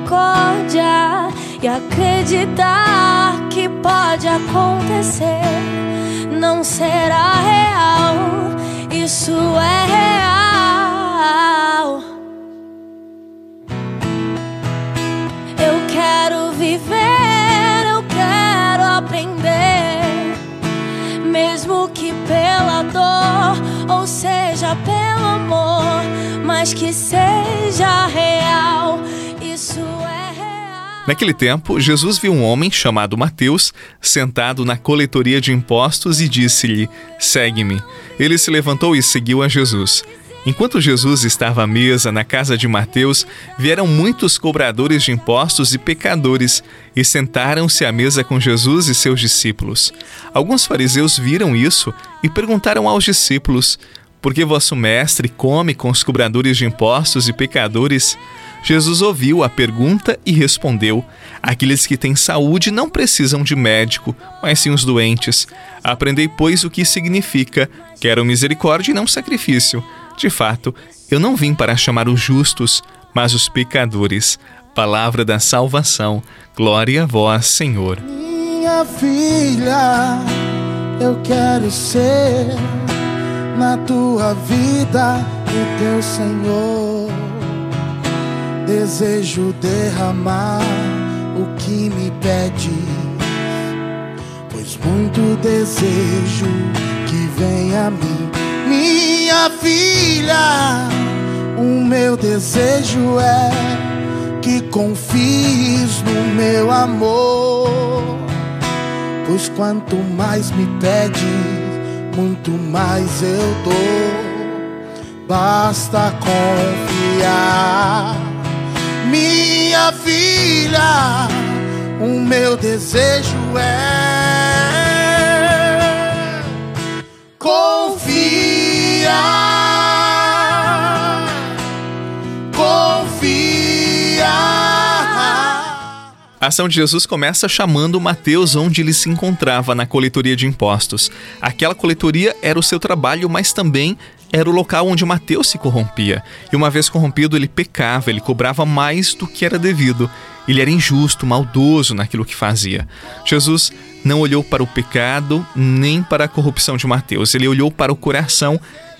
misericórdia e acreditar que pode acontecer. Não será real, isso é real. Eu quero viver, eu quero aprender, mesmo que pela dor ou seja pelo amor, mas que seja real. Naquele tempo, Jesus viu um homem chamado Mateus sentado na coletoria de impostos e disse-lhe: Segue-me. Ele se levantou e seguiu a Jesus. Enquanto Jesus estava à mesa na casa de Mateus, vieram muitos cobradores de impostos e pecadores e sentaram-se à mesa com Jesus e seus discípulos. Alguns fariseus viram isso e perguntaram aos discípulos: Por que vosso mestre come com os cobradores de impostos e pecadores? Jesus ouviu a pergunta e respondeu: Aqueles que têm saúde não precisam de médico, mas sim os doentes. Aprendei, pois, o que significa: quero misericórdia e não sacrifício. De fato, eu não vim para chamar os justos, mas os pecadores. Palavra da salvação. Glória a vós, Senhor. Minha filha, eu quero ser na tua vida o teu Senhor. Desejo derramar o que me pede, pois muito desejo que venha a mim. Minha filha, o meu desejo é que confies no meu amor. Pois quanto mais me pede, muito mais eu dou. Basta confiar, minha filha. O meu desejo é confiar, confiar. A ação de Jesus começa chamando Mateus onde ele se encontrava, na coletoria de impostos. Aquela coletoria era o seu trabalho, mas também era o local onde Mateus se corrompia. E uma vez corrompido, ele pecava, ele cobrava mais do que era devido. Ele era injusto, maldoso naquilo que fazia. Jesus não olhou para o pecado nem para a corrupção de Mateus, ele olhou para o coração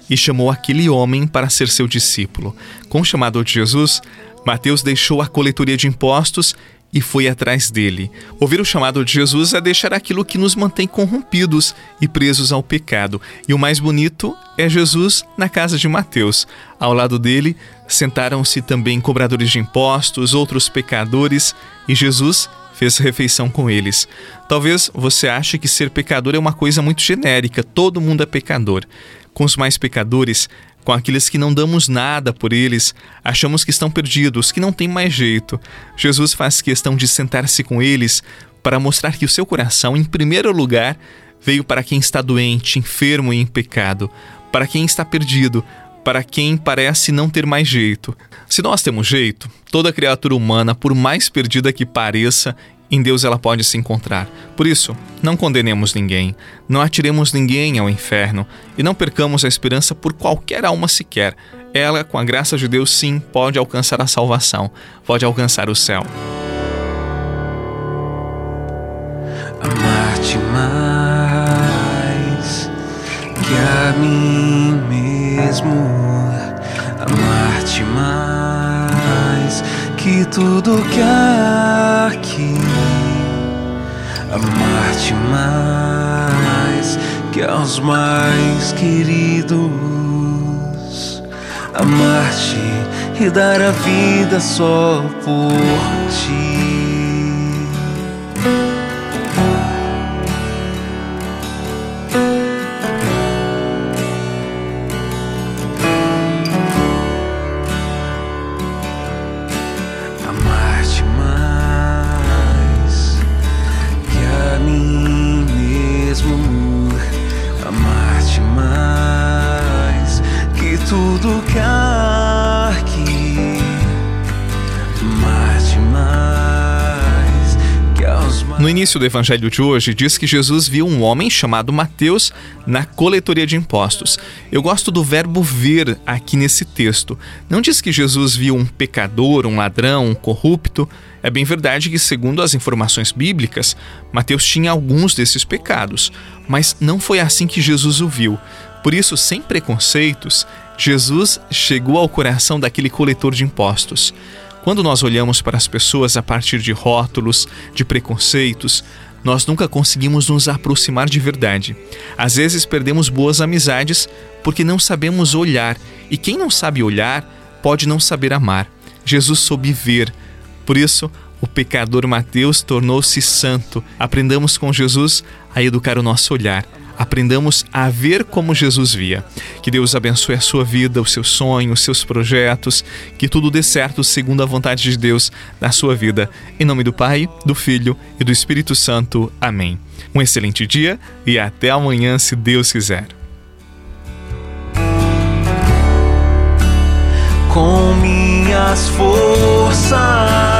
e chamou aquele homem para ser seu discípulo. Com o chamado de Jesus, Mateus deixou a coletoria de impostos e foi atrás dele. Ouvir o chamado de Jesus é deixar aquilo que nos mantém corrompidos e presos ao pecado. E o mais bonito é Jesus na casa de Mateus. Ao lado dele sentaram-se também cobradores de impostos, outros pecadores, e Jesus fez refeição com eles. Talvez você ache que ser pecador é uma coisa muito genérica, todo mundo é pecador. Com os mais pecadores, com aqueles que não damos nada por eles, achamos que estão perdidos, que não tem mais jeito. Jesus faz questão de sentar-se com eles para mostrar que o seu coração, em primeiro lugar, veio para quem está doente, enfermo e em pecado, para quem está perdido, para quem parece não ter mais jeito. Se nós temos jeito, toda criatura humana, por mais perdida que pareça, em Deus ela pode se encontrar. Por isso, não condenemos ninguém, não atiremos ninguém ao inferno e não percamos a esperança por qualquer alma sequer. Ela, com a graça de Deus, sim, pode alcançar a salvação, pode alcançar o céu. Amar-te mais mesmo. Amar-te mais que tudo que há aqui. Amar-te mais que aos mais queridos. Amar-te e dar a vida só por ti. Tudo que há aqui, amar-te mais que aos No início do evangelho de hoje, diz que Jesus viu um homem chamado Mateus na coletoria de impostos. Eu gosto do verbo ver aqui nesse texto. Não diz que Jesus viu um pecador, um ladrão, um corrupto. É bem verdade que, segundo as informações bíblicas, Mateus tinha alguns desses pecados, mas não foi assim que Jesus o viu. Por isso, sem preconceitos, Jesus chegou ao coração daquele coletor de impostos. Quando nós olhamos para as pessoas a partir de rótulos, de preconceitos, nós nunca conseguimos nos aproximar de verdade. Às vezes perdemos boas amizades porque não sabemos olhar, e quem não sabe olhar pode não saber amar. Jesus soube ver. Por isso, o pecador Mateus tornou-se santo. Aprendamos com Jesus a educar o nosso olhar aprendamos a ver como Jesus via. Que Deus abençoe a sua vida, os seus sonhos, os seus projetos, que tudo dê certo segundo a vontade de Deus na sua vida. Em nome do Pai, do Filho e do Espírito Santo. Amém. Um excelente dia e até amanhã, se Deus quiser. Com minhas forças